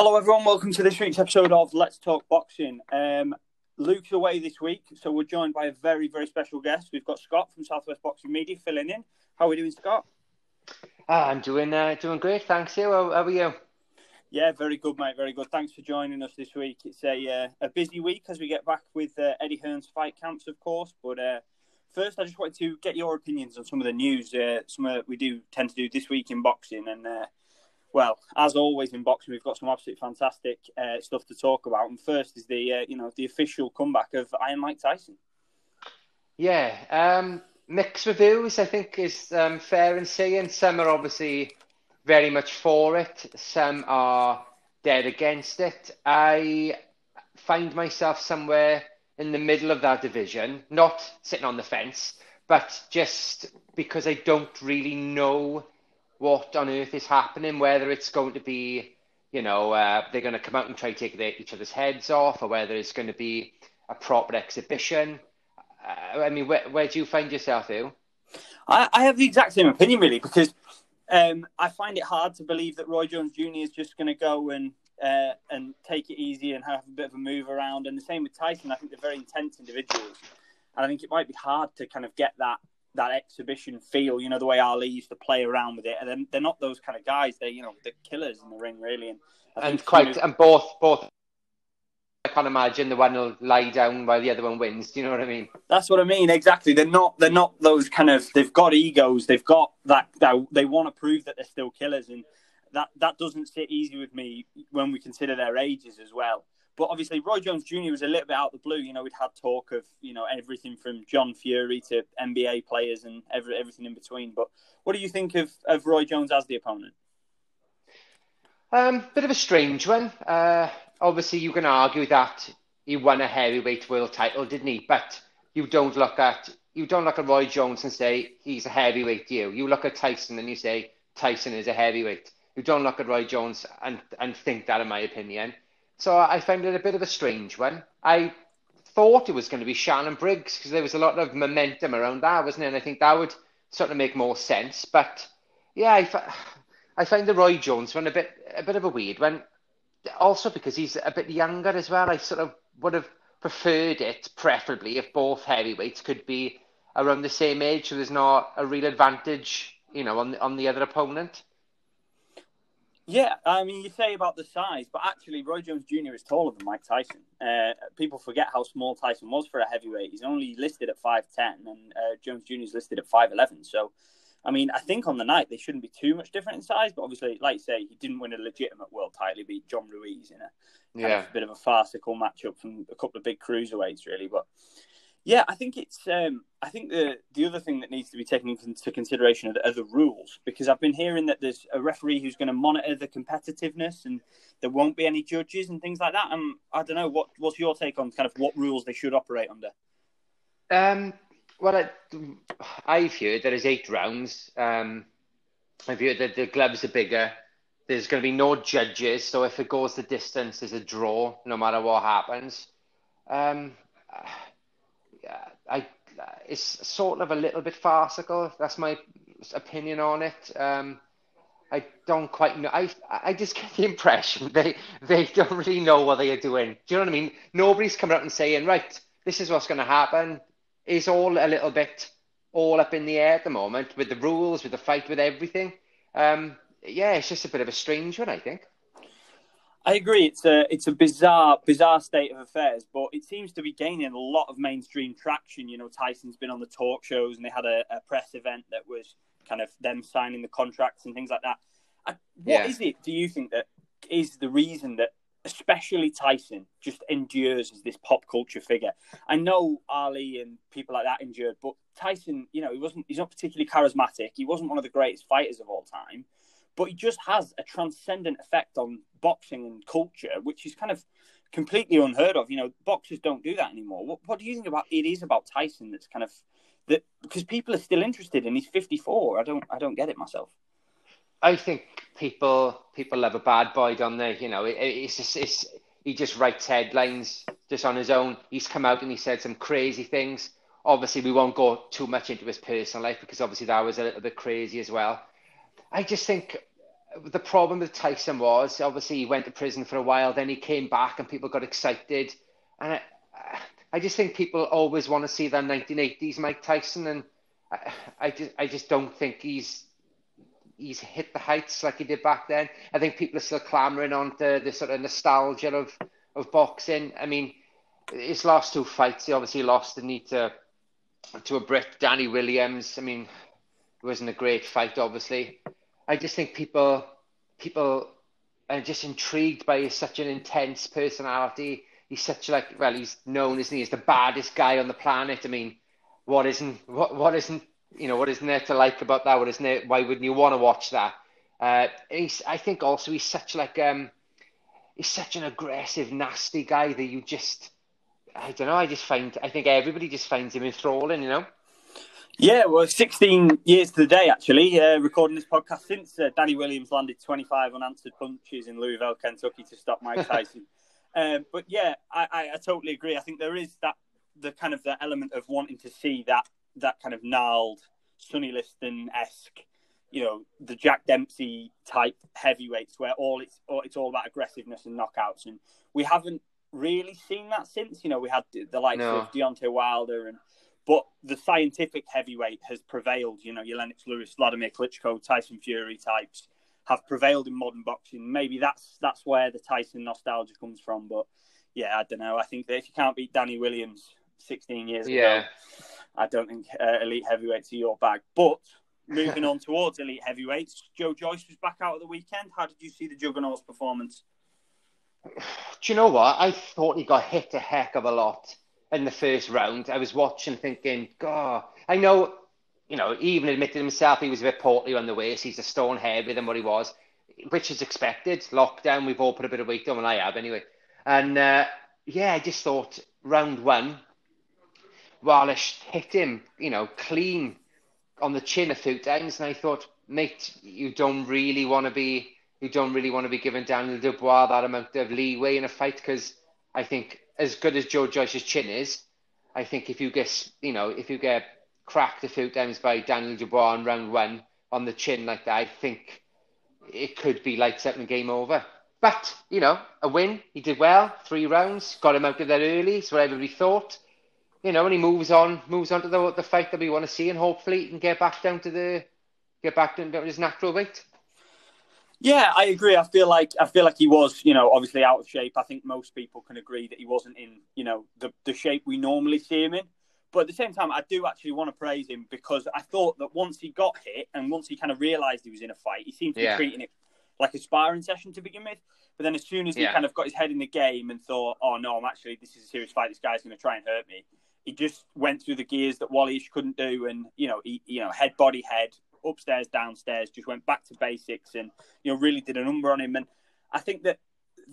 Hello, everyone. Welcome to this week's episode of Let's Talk Boxing. Um, Luke's away this week, so we're joined by a very, very special guest. We've got Scott from Southwest Boxing Media filling in. How are we doing, Scott? Uh, I'm doing uh, doing great, thanks. You? How, how are you? Yeah, very good, mate. Very good. Thanks for joining us this week. It's a uh, a busy week as we get back with uh, Eddie Hearn's fight camps, of course. But uh, first, I just wanted to get your opinions on some of the news. Uh, some of we do tend to do this week in boxing, and uh, well, as always in boxing, we've got some absolutely fantastic uh, stuff to talk about. And first is the uh, you know the official comeback of Iron Mike Tyson. Yeah, um, mixed reviews. I think is um, fair in saying. Some are obviously very much for it. Some are dead against it. I find myself somewhere in the middle of that division, not sitting on the fence, but just because I don't really know what on earth is happening, whether it's going to be, you know, uh, they're going to come out and try to take each other's heads off, or whether it's going to be a proper exhibition. Uh, I mean, where, where do you find yourself, Ew? I, I have the exact same opinion, really, because um, I find it hard to believe that Roy Jones Jr. is just going to go and uh, and take it easy and have a bit of a move around. And the same with Tyson. I think they're very intense individuals, and I think it might be hard to kind of get that that exhibition feel. You know, the way Ali used to play around with it, and they're, they're not those kind of guys. They're you know the killers in the ring, really. And and quite and both both. I can't imagine the one will lie down while the other one wins. Do you know what I mean? That's what I mean. Exactly. They're not. They're not those kind of. They've got egos. They've got that. that they want to prove that they're still killers, and that that doesn't sit easy with me when we consider their ages as well. But obviously, Roy Jones Jr. was a little bit out of the blue. You know, we'd had talk of you know everything from John Fury to NBA players and every, everything in between. But what do you think of, of Roy Jones as the opponent? Um, bit of a strange one. Uh, obviously, you can argue that he won a heavyweight world title, didn't he? But you don't look at you don't look at Roy Jones and say he's a heavyweight. You you look at Tyson and you say Tyson is a heavyweight. You don't look at Roy Jones and and think that, in my opinion. So I found it a bit of a strange one. I thought it was going to be Shannon Briggs because there was a lot of momentum around that, wasn't it? And I think that would sort of make more sense. But yeah, I, I find the Roy Jones one a bit a bit of a weird one. Also because he's a bit younger as well. I sort of would have preferred it, preferably, if both heavyweights could be around the same age, so there's not a real advantage, you know, on the, on the other opponent. Yeah, I mean, you say about the size, but actually, Roy Jones Jr. is taller than Mike Tyson. Uh, people forget how small Tyson was for a heavyweight. He's only listed at 5'10, and uh, Jones Jr. is listed at 5'11. So, I mean, I think on the night they shouldn't be too much different in size, but obviously, like you say, he didn't win a legitimate world title. He beat John Ruiz in a yeah. bit of a farcical matchup from a couple of big cruiserweights, really. But yeah, I think it's. Um, I think the the other thing that needs to be taken into consideration are the, are the rules because I've been hearing that there's a referee who's going to monitor the competitiveness and there won't be any judges and things like that. And I don't know what what's your take on kind of what rules they should operate under. Um. Well, I, I've heard there is eight rounds. Um, I've heard that the gloves are bigger. There's going to be no judges, so if it goes the distance, there's a draw, no matter what happens. Um, I it's sort of a little bit farcical. That's my opinion on it. Um, I don't quite know. I I just get the impression they they don't really know what they are doing. Do you know what I mean? Nobody's coming out and saying, right, this is what's going to happen. It's all a little bit all up in the air at the moment with the rules, with the fight, with everything. Um, yeah, it's just a bit of a strange one, I think. I agree. It's a it's a bizarre bizarre state of affairs, but it seems to be gaining a lot of mainstream traction. You know, Tyson's been on the talk shows, and they had a, a press event that was kind of them signing the contracts and things like that. What yeah. is it? Do you think that is the reason that especially Tyson just endures as this pop culture figure? I know Ali and people like that endured, but Tyson, you know, he wasn't. He's not particularly charismatic. He wasn't one of the greatest fighters of all time but he just has a transcendent effect on boxing and culture, which is kind of completely unheard of. You know, boxers don't do that anymore. What, what do you think about it? Is about Tyson that's kind of that because people are still interested, and he's fifty four. I don't, I don't get it myself. I think people people love a bad boy, don't they? You know, it, it's just it's he just writes headlines just on his own. He's come out and he said some crazy things. Obviously, we won't go too much into his personal life because obviously that was a little bit crazy as well. I just think the problem with Tyson was obviously he went to prison for a while, then he came back and people got excited, and I, I just think people always want to see that 1980s Mike Tyson, and I, I just I just don't think he's he's hit the heights like he did back then. I think people are still clamoring on the, the sort of nostalgia of of boxing. I mean, his last two fights, he obviously lost the to to a Brit, Danny Williams. I mean, it wasn't a great fight, obviously. I just think people people are just intrigued by such an intense personality. He's such like well, he's known as he is the baddest guy on the planet. I mean, what isn't what what isn't you know what isn't there to like about that? What isn't there? Why wouldn't you want to watch that? Uh, he's I think also he's such like um he's such an aggressive, nasty guy that you just I don't know. I just find I think everybody just finds him enthralling. You know. Yeah, well, 16 years to the day, actually, uh, recording this podcast since uh, Danny Williams landed 25 unanswered punches in Louisville, Kentucky to stop Mike Tyson. um, but yeah, I, I, I, totally agree. I think there is that the kind of the element of wanting to see that that kind of gnarled, Sonny Liston esque, you know, the Jack Dempsey type heavyweights where all it's all, it's all about aggressiveness and knockouts, and we haven't really seen that since. You know, we had the likes no. of Deontay Wilder and but the scientific heavyweight has prevailed. You know, your Lennox Lewis, Vladimir Klitschko, Tyson Fury types have prevailed in modern boxing. Maybe that's that's where the Tyson nostalgia comes from. But yeah, I don't know. I think that if you can't beat Danny Williams 16 years yeah. ago, I don't think uh, elite heavyweights are your bag. But moving on towards elite heavyweights, Joe Joyce was back out at the weekend. How did you see the Juggernaut's performance? Do you know what? I thought he got hit a heck of a lot in the first round. I was watching thinking, God, I know, you know, he even admitted himself he was a bit portly on the waist. He's a stone heavier than what he was, which is expected. Lockdown, we've all put a bit of weight on, and I have anyway. And uh, yeah, I just thought round one, Wallace hit him, you know, clean on the chin a few times, and I thought, mate, you don't really want to be, you don't really want to be giving Daniel Dubois that amount of leeway in a fight because I think as good as Joe Joyce's chin is, I think if you get you know if you get cracked a few times by Daniel Dubois in round one on the chin like that, I think it could be like setting game over. But you know, a win. He did well. Three rounds, got him out of there early. So everybody thought. You know, and he moves on, moves on to the the fight that we want to see, and hopefully he can get back down to the get back down to his natural weight. Yeah, I agree. I feel like I feel like he was, you know, obviously out of shape. I think most people can agree that he wasn't in, you know, the the shape we normally see him in. But at the same time, I do actually want to praise him because I thought that once he got hit and once he kind of realised he was in a fight, he seemed to yeah. be treating it like a sparring session to begin with. But then as soon as he yeah. kind of got his head in the game and thought, "Oh no, I'm actually this is a serious fight. This guy's going to try and hurt me," he just went through the gears that Wallisch couldn't do, and you know, he, you know, head, body, head, upstairs, downstairs, just went back to basics and, you know, really did a number on him. And I think that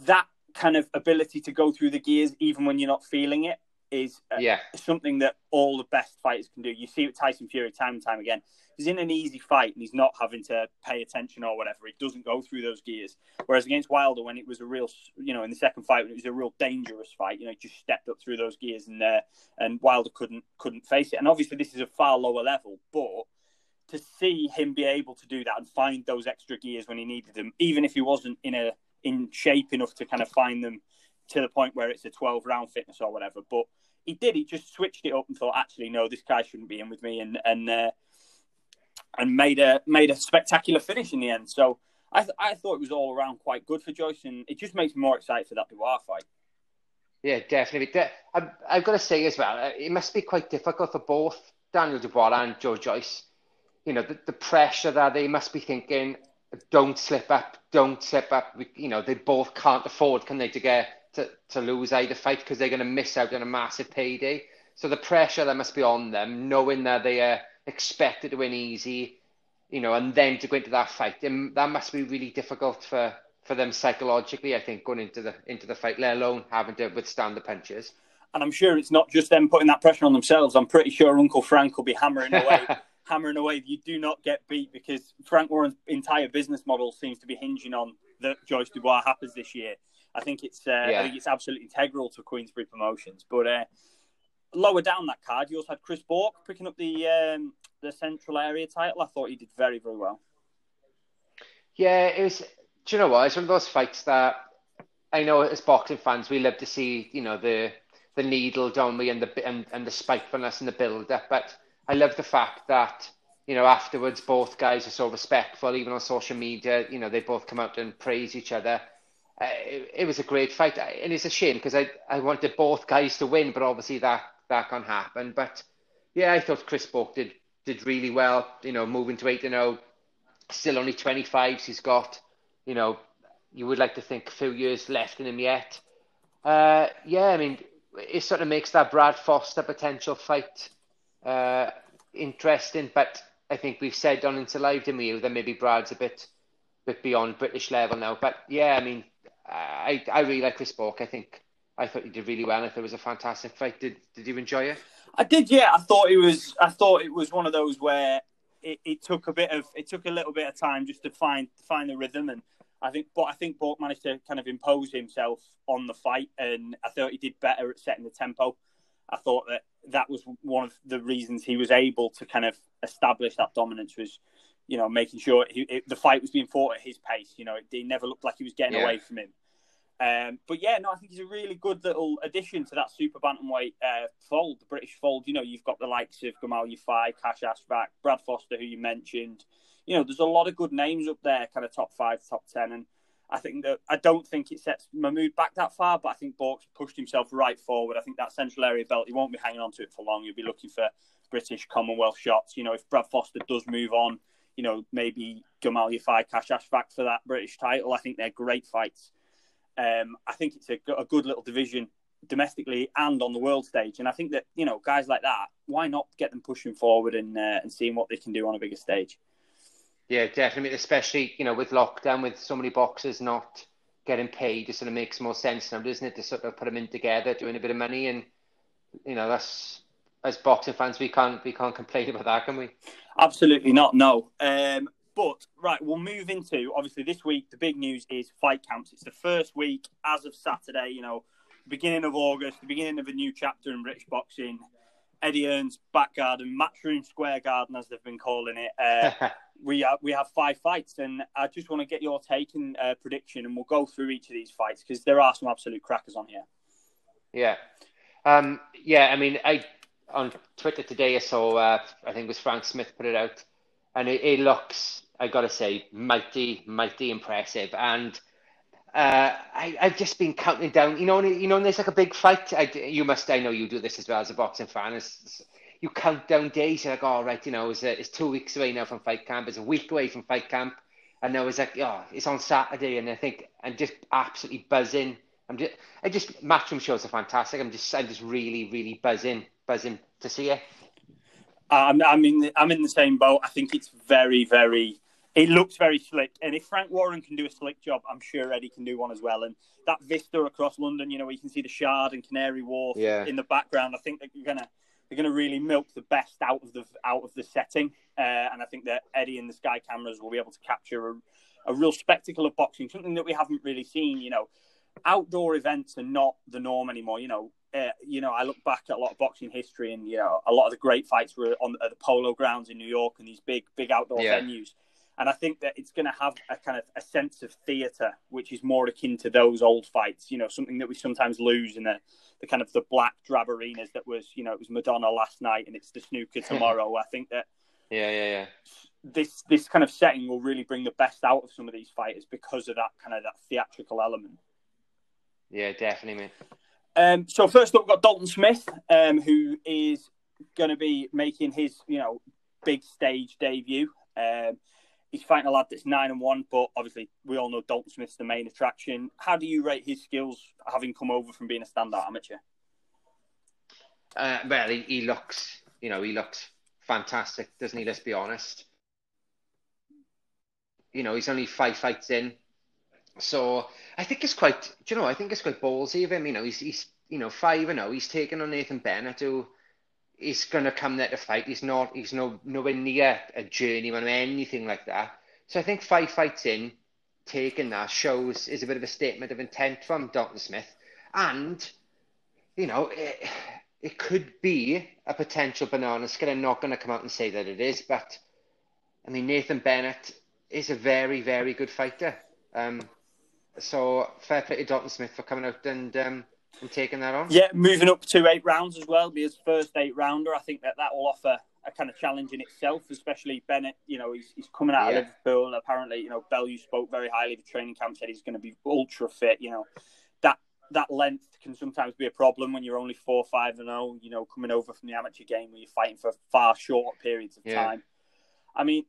that kind of ability to go through the gears, even when you're not feeling it, is uh, yeah. something that all the best fighters can do. You see with Tyson Fury time and time again. He's in an easy fight and he's not having to pay attention or whatever. He doesn't go through those gears. Whereas against Wilder, when it was a real, you know, in the second fight, when it was a real dangerous fight, you know, he just stepped up through those gears and uh, and Wilder couldn't couldn't face it. And obviously, this is a far lower level, but to see him be able to do that and find those extra gears when he needed them, even if he wasn't in a in shape enough to kind of find them to the point where it's a 12 round fitness or whatever. But he did. He just switched it up and thought, actually, no, this guy shouldn't be in with me, and and uh, and made a made a spectacular finish in the end. So I th- I thought it was all around quite good for Joyce, and it just makes me more excited for that Dubois fight. Yeah, definitely. I've, I've got to say as well, uh, it must be quite difficult for both Daniel Dubois and Joe Joyce you know, the, the pressure that they must be thinking, don't slip up, don't slip up. You know, they both can't afford, can they, to get to, to lose either fight because they're going to miss out on a massive payday. So the pressure that must be on them, knowing that they are expected to win easy, you know, and then to go into that fight, um, that must be really difficult for, for them psychologically. I think going into the into the fight, let alone having to withstand the punches. And I'm sure it's not just them putting that pressure on themselves. I'm pretty sure Uncle Frank will be hammering away hammering away. You do not get beat because Frank Warren's entire business model seems to be hinging on that Joyce Dubois happens this year. I think it's uh, yeah. I think it's absolutely integral to Queensberry Promotions. But uh, lower down that card, you also had Chris Bourke picking up the um, the Central Area title. I thought he did very very well. Yeah, it was. Do you know what? It's one of those fights that I know as boxing fans we love to see. You know the the needle, don't we, and the and, and the spitefulness and the build up. But I love the fact that you know afterwards both guys are so respectful, even on social media. You know they both come out and praise each other. Uh, it, it, was a great fight, and it's a shame because I I wanted both guys to win, but obviously that that can't happen. But yeah, I thought Chris Bourke did did really well. You know, moving to eight and zero, oh, still only twenty fives. He's got, you know, you would like to think a few years left in him yet. Uh, yeah, I mean, it sort of makes that Brad Foster potential fight uh, interesting. But I think we've said on into live, didn't we, that maybe Brad's a bit bit beyond British level now. But yeah, I mean, I I really like Chris Bourke. I think I thought he did really well. I thought it was a fantastic fight. Did Did you enjoy it? I did. Yeah, I thought it was. I thought it was one of those where it, it took a bit of it took a little bit of time just to find find the rhythm and I think, but I think Bourke managed to kind of impose himself on the fight, and I thought he did better at setting the tempo. I thought that that was one of the reasons he was able to kind of establish that dominance was, you know, making sure he, it, the fight was being fought at his pace. You know, it, it never looked like he was getting yeah. away from him. Um, but yeah, no, I think he's a really good little addition to that super bantamweight uh, fold, the British fold. You know, you've got the likes of Gamal Yafai, Qais Ashfaq, Brad Foster, who you mentioned you know, there's a lot of good names up there, kind of top five, top ten, and I think that I don't think it sets Mahmood back that far, but I think Bourke's pushed himself right forward. I think that central area belt, he won't be hanging on to it for long. He'll be looking for British Commonwealth shots. You know, if Brad Foster does move on, you know, maybe Gamal Yafai, Qais Ashfaq for that British title. I think they're great fights. Um, I think it's a, a good little division domestically and on the world stage. And I think that you know guys like that, why not get them pushing forward and uh, and seeing what they can do on a bigger stage? Yeah, definitely. Especially, you know, with lockdown, with so many boxes not getting paid, it sort of makes more sense now, doesn't it? To sort of put them in together, doing a bit of money, and you know, that's as boxing fans, we can't we can't complain about that, can we? Absolutely not. No. Um, but right, we'll move into obviously this week. The big news is fight camps. It's the first week as of Saturday. You know, beginning of August, the beginning of a new chapter in British boxing. Eddie Hearn's back garden, Matchroom Square Garden, as they've been calling it. Uh, we have, we have five fights, and I just want to get your take and uh, prediction, and we'll go through each of these fights because there are some absolute crackers on here. Yeah, um, yeah. I mean, I on Twitter today I saw uh, I think it was Frank Smith put it out, and it, it looks I got to say mighty mighty impressive, and uh, I, have just been counting down. You know, you know, there's like a big fight. I, you must. I know you do this as well as a boxing fan. It's, you count down days. You're like, oh, right, you know, it's, it's two weeks away now from fight camp. It's a week away from fight camp. And I was like, oh, it's on Saturday. And I think I'm just absolutely buzzing. I'm just, I just, matchroom shows are fantastic. I'm just, I'm just really, really buzzing, buzzing to see it. I'm, I'm in, the, I'm in the same boat. I think it's very, very, it looks very slick. And if Frank Warren can do a slick job, I'm sure Eddie can do one as well. And that vista across London, you know, where you can see the Shard and Canary Wharf yeah. in the background, I think that you're gonna they're going to really milk the best out of the out of the setting, uh, and I think that Eddie and the Sky cameras will be able to capture a, a real spectacle of boxing, something that we haven't really seen. You know, outdoor events are not the norm anymore. You know, uh, you know, I look back at a lot of boxing history, and you know, a lot of the great fights were on at the Polo Grounds in New York and these big, big outdoor yeah. venues. And I think that it's going to have a kind of a sense of theatre, which is more akin to those old fights. You know, something that we sometimes lose in the, the kind of the black drab arenas that was, you know, it was Madonna last night and it's the snooker tomorrow. I think that yeah, yeah, yeah. This this kind of setting will really bring the best out of some of these fighters because of that kind of that theatrical element. Yeah, definitely, man. Um, so first up, we've got Dalton Smith, um, who is going to be making his, you know, big stage debut. Um, he's fighting a lad that's nine and one, but obviously we all know Dalton Smith's the main attraction. How do you rate his skills, having come over from being a standout amateur? Uh, well, he, he looks, you know, he looks fantastic, doesn't he? Let's be honest. You know, he's only five fights in, so I think it's quite. You know? I think it's quite ballsy of him. You know, he's he's you know five and zero. Oh, he's taken on Nathan Bennett, who he's going to come there to fight. He's not. He's no nowhere near a journeyman or anything like that. So I think five fights in, taking that shows is a bit of a statement of intent from Dalton Smith, and you know it, it could be a potential banana skin. I'm not going to come out and say that it is, but I mean Nathan Bennett is a very, very good fighter. Um, so fair play to Dalton Smith for coming out and um, and taking that on. Yeah, moving up to eight rounds as well. Be his first eight rounder. I think that that will offer a kind of challenge in itself, especially Bennett. You know, he's, he's coming out yeah. of Liverpool. And apparently, you know, Bell, you spoke very highly of the training camp, said he's going to be ultra fit. You know, that that length can sometimes be a problem when you're only four, five, and zero. Oh, you know, coming over from the amateur game where you're fighting for far shorter periods of yeah. time. I mean,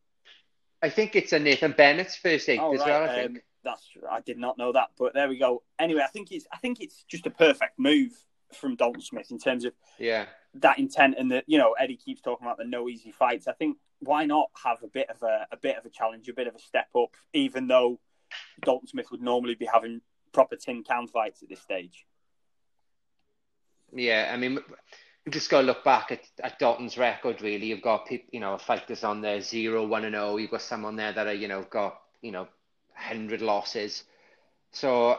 I think it's a Nathan Bennett's first eight oh, as right. well. I think um, that's I did not know that, but there we go. Anyway, I think it's I think it's just a perfect move from Dalton Smith in terms of yeah that intent and that you know Eddie keeps talking about the no easy fights. I think why not have a bit of a, a bit of a challenge, a bit of a step up, even though Dalton Smith would normally be having proper tin can fights at this stage. Yeah, I mean, just go to look back at, at Dalton's record. Really, you've got people, you know, fighters on there zero, one and zero. Oh. You've got some on there that are, you know, got you know, hundred losses. So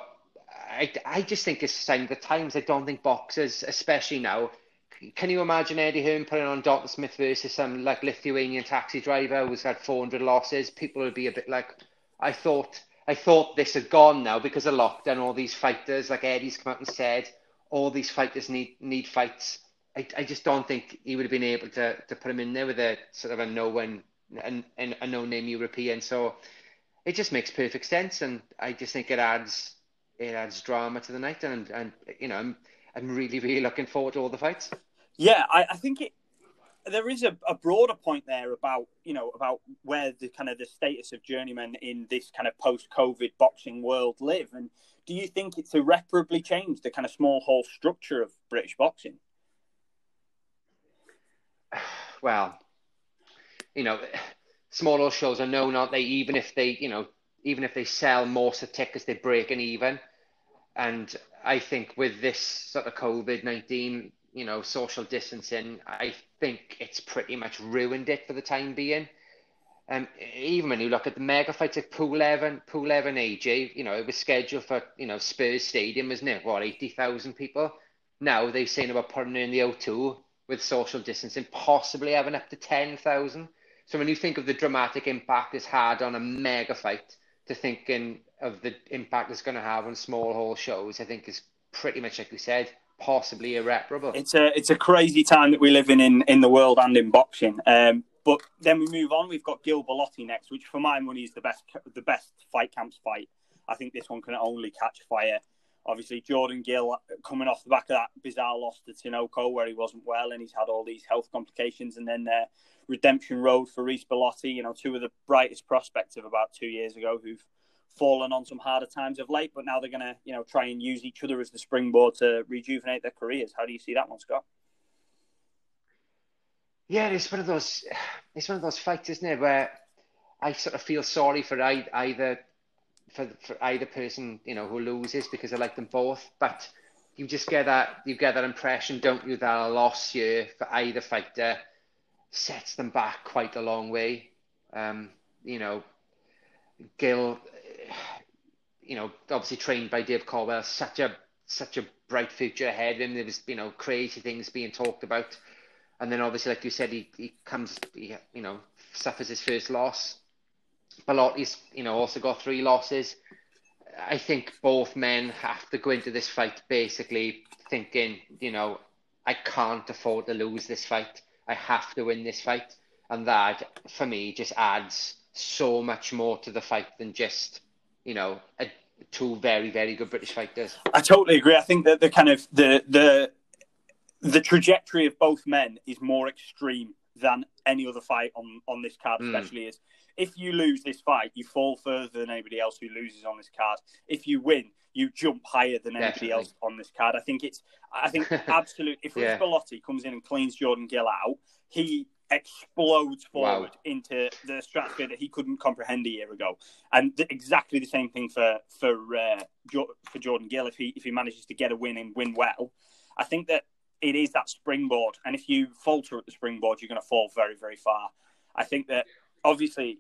I, I just think it's sign the times. I don't think boxers, especially now, can you imagine Eddie Hearn putting on Dalton Smith versus some like Lithuanian taxi driver who's had 400 losses? People would be a bit like, I thought, I thought this had gone now because of lockdown. All these fighters, like Eddie's come out and said, all these fighters need need fights. I, I just don't think he would have been able to to put him in there with a sort of a no one and a, a no name European. So it just makes perfect sense, and I just think it adds it adds drama to the night, and and you know I'm I'm really really looking forward to all the fights. Yeah, I, I think it. There is a, a, broader point there about you know about where the kind of the status of journeymen in this kind of post-COVID boxing world live, and do you think it's irreparably changed the kind of small hall structure of British boxing? Well, you know, small hall shows are known, aren't they? Even if they, you know, even if they sell of tickets, they break an even. And I think with this sort of COVID nineteen, you know, social distancing, I think it's pretty much ruined it for the time being. Um, even when you look at the mega fights like Pulev, Pool 11 AJ, you know, it was scheduled for, you know, Spurs Stadium, wasn't it? What, 80,000 people? Now they're saying about putting in the O2 with social distancing, possibly having up to 10,000. So when you think of the dramatic impact it's had on a mega fight, to thinking of the impact it's going to have on small hall shows, I think is pretty much like you said, possibly irreparable. It's a it's a crazy time that we live in in, in the world and in boxing. Um, but then we move on. We've got Gill Bellotti next, which for my money is the best the best fight camps fight. I think this one can only catch fire. Obviously, Jordan Gill uh, coming off the back of that bizarre loss to Tinoco where he wasn't well and he's had all these health complications, and then uh, redemption road for Reece Bellotti. You know, two of the brightest prospects of about two years ago who've fallen on some harder times of late, but now they're going to, you know, try and use each other as the springboard to rejuvenate their careers. How do you see that one, Scott? Yeah, it's one of those. It's one of those fights, isn't it, where I sort of feel sorry for either for for either person, you know, who loses because I like them both, but you just get that you get that impression, don't you, that a loss here for either fighter sets them back quite a long way. Um, you know, Gill you know, obviously trained by Dave Coldwell, such a such a bright future ahead of him. There was, you know, crazy things being talked about. And then obviously, like you said, he, he comes, he, you know, suffers his first loss. Bellotti's, you know, also got three losses. I think both men have to go into this fight basically thinking, you know, I can't afford to lose this fight. I have to win this fight. And that, for me, just adds so much more to the fight than just you know, a, two very, very good British fighters. I totally agree. I think that the kind of the the the trajectory of both men is more extreme than any other fight on on this card, hmm. especially mm. is if you lose this fight, you fall further than anybody else who loses on this card. If you win, you jump higher than anybody Definitely. else on this card. I think it's I think absolute if yeah. Rich Bellotti comes in and cleans Jordan Gill out, he explodes forward wow. into the stratosphere that he couldn't comprehend a year ago, and th- exactly the same thing for for uh, jo- for Jordan Gill if he if he manages to get a win and win well. I think that it is that springboard, and if you falter at the springboard, you're going to fall very very far. I think that obviously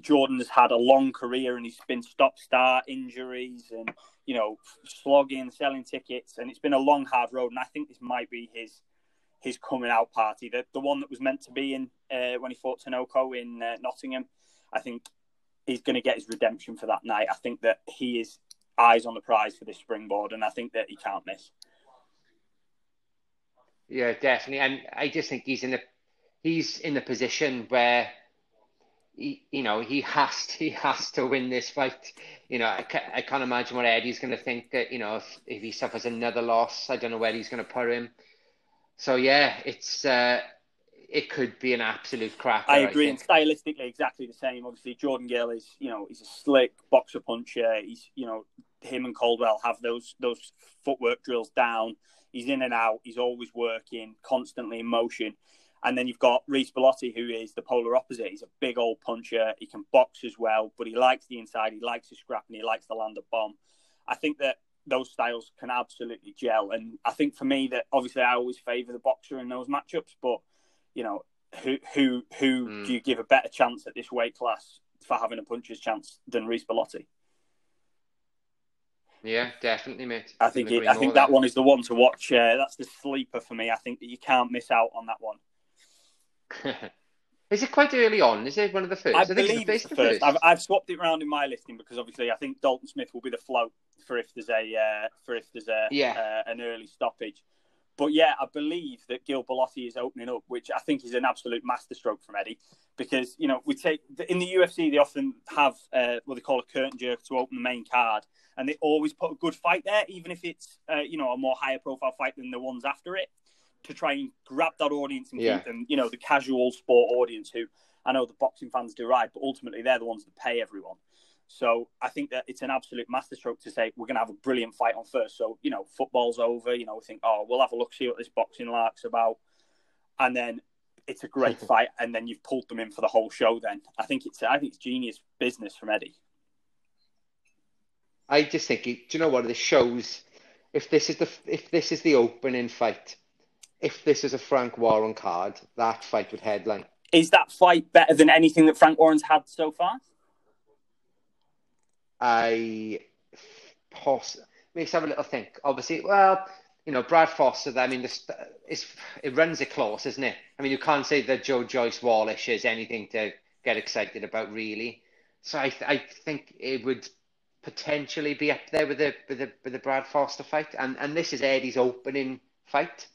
Jordan has had a long career and he's been stop start injuries and you know slogging, selling tickets, and it's been a long hard road. And I think this might be his his coming out party, the the one that was meant to be in uh, when he fought Tinoco in uh, Nottingham. I think he's going to get his redemption for that night. I think that he is eyes on the prize for this springboard, and I think that he can't miss. Yeah, definitely, and I just think he's in a he's in a position where he, you know, he has to, he has to win this fight. You know, I can't, I can't imagine what Eddie's going to think that you know if, if he suffers another loss, I don't know where he's going to put him. So yeah, it's uh, it could be an absolute cracker. I agree, I and stylistically exactly the same. Obviously, Jordan Gill is you know he's a slick boxer puncher. He's you know him and Coldwell have those those footwork drills down. He's in and out. He's always working, constantly in motion. And then you've got Reece Bellotti, who is the polar opposite. He's a big old puncher. He can box as well, but he likes the inside. He likes to scrap and he likes to land a bomb. I think that those styles can absolutely gel. And I think for me that obviously I always favour the boxer in those matchups, but you know, who who who mm. do you give a better chance at this weight class for having a puncher's chance than Reece Bellotti? Yeah, definitely, mate. I think it, I think that one is the one to watch. Uh, that's the sleeper for me. I think that you can't miss out on that one. is it quite early on? Is it one of the first? I, I believe it's the, the first. first. I've, I've, swapped it around in my listing because obviously I think Dalton Smith will be the float for if there's a uh, for if there's a yeah. Uh, an early stoppage. But yeah, I believe that Gill Bellotti is opening up, which I think is an absolute masterstroke from Eddie. Because you know we take in the UFC they often have uh, what they call a curtain jerk to open the main card, and they always put a good fight there, even if it's uh, you know a more higher profile fight than the ones after it to try and grab that audience and yeah. keep them, you know, the casual sport audience who I know the boxing fans deride, but ultimately they're the ones that pay everyone. So I think that it's an absolute masterstroke to say we're going to have a brilliant fight on first. So you know, football's over. You know, we think, oh, we'll have a look, see what this boxing lark's about, and then it's a great fight, and then you've pulled them in for the whole show. Then I think it's I think it's genius business from Eddie. I just think, it, do you know what? This shows if this is the if this is the opening fight if this is a Frank Warren card, that fight would headline. Is that fight better than anything that Frank Warren's had so far? I poss- let's have a little think. Obviously, well, you know, Brad Foster. I mean, this is it runs it close, isn't it? I mean, you can't say that Joe Joyce Wallisch is anything to get excited about, really. So I, I think it would potentially be up there with the with the with the Brad Foster fight, and and this is Eddie's opening fight.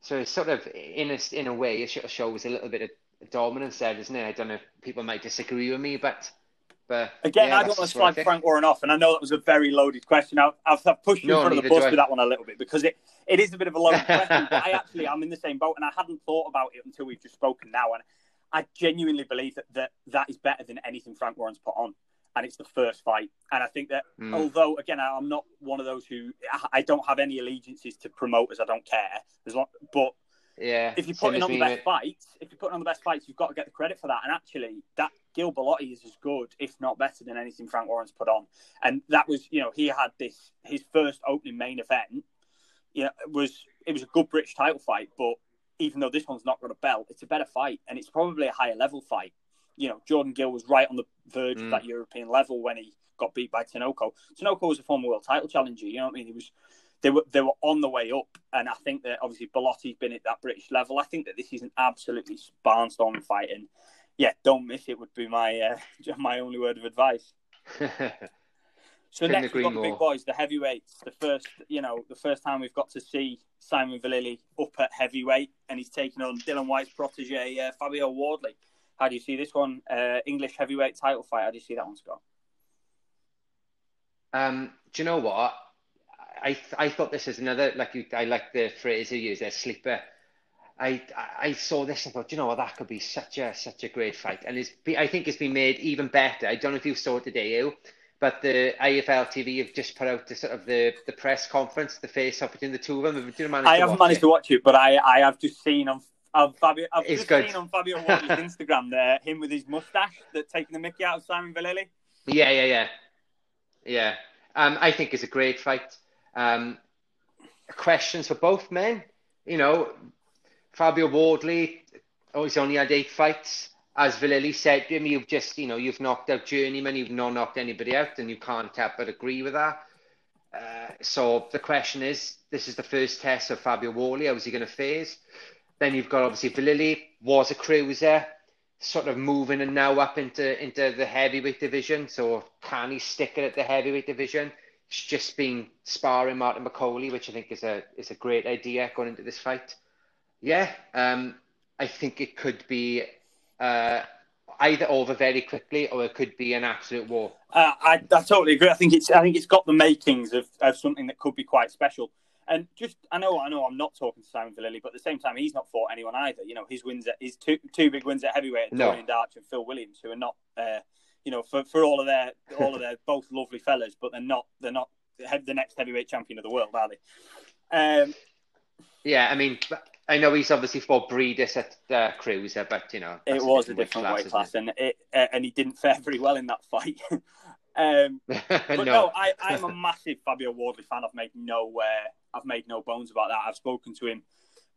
So it's sort of in a in a way, it shows a little bit of dominance there, doesn't it? I don't know if people might disagree with me, but but again, yeah, I don't want to slag Frank Warren off, and I know that was a very loaded question. I've, I've pushed you no, in front of the bus with that one a little bit because it, it is a bit of a loaded question. But I actually I'm in the same boat, and I hadn't thought about it until we've just spoken now, and I genuinely believe that that, that is better than anything Frank Warren's put on and it's the first fight. And I think that mm. although again I'm not one of those who I don't have any allegiances to promoters, I don't care. As long, but yeah, if you're putting on the best fights, if you're putting on the best fights, you've got to get the credit for that. And actually, that Gill Bellotti is as good, if not better, than anything Frank Warren's put on. And that was, you know, he had this his first opening main event. You know, it was it was a good British title fight, but even though this one's not got a belt, it's a better fight, and it's probably a higher level fight you know, Jordan Gill was right on the verge mm. of that European level when he got beat by Tinoco. Tinoco was a former world title challenger. You know what I mean? He was. They were they were on the way up, and I think that obviously Bellotti's been at that British level. I think that this is an absolutely barnstorming fight, and yeah, don't miss it. Would be my uh, my only word of advice. So next we've got the big boys, the heavyweights. The first, you know, the first time we've got to see Simon Vallily up at heavyweight, and he's taking on Dillian Whyte's protege uh, Fabio Wardley. How do you see this one? Uh, English heavyweight title fight. How do you see that one, Scott? Um, do you know what? I I thought this is another like you. I like the phrase you use there, sleeper. I I saw this and thought, you know what, that could be such a such a great fight, and it's I think it's been made even better. I don't know if you saw it today, you, but the IFL TV have just put out the sort of the, the press conference, the face up between the two of them. Have you managed I haven't managed it? to watch it, but I I have just seen on I've, Fabio, I've just good. seen on Fabio Wardley's Instagram there him with his mustache that taking the Mickey out of Simon Vallily. Yeah, yeah, yeah, yeah. Um, I think it's a great fight. Um, questions for both men. You know, Fabio Wardley. Oh, he's only had eight fights. As Vallily said to him, you've just, you know, you've knocked out journeyman, you've not knocked anybody out, and you can't help but agree with that. Uh, so the question is, this is the first test of Fabio Wardley. How is he going to phase? Then you've got obviously Vallily was a cruiser, sort of moving and now up into into the heavyweight division. So can he stick it at the heavyweight division? Just been sparring Martin McCauley, which I think is a is a great idea going into this fight. Yeah, um, I think it could be uh, either over very quickly or it could be an absolute war. Uh, I, I totally agree. I think it's I think it's got the makings of, of something that could be quite special. And just, I know, I know, I'm not talking to Simon Vallily, but at the same time, he's not fought anyone either. You know, his wins, at, his two two big wins at heavyweight, no. Dorian Darch and Phil Williams, who are not, uh, you know, for, for all of their all of their both lovely fellas, but they're not they're not the next heavyweight champion of the world, are they? Um, yeah, I mean, I know he's obviously fought Briedis at uh, Cruiser, but you know, it was a different weight class, and it, uh, and he didn't fare very well in that fight. Um, but no, no I, I'm a massive Fabio Wardley fan. I've made no uh, I've made no bones about that. I've spoken to him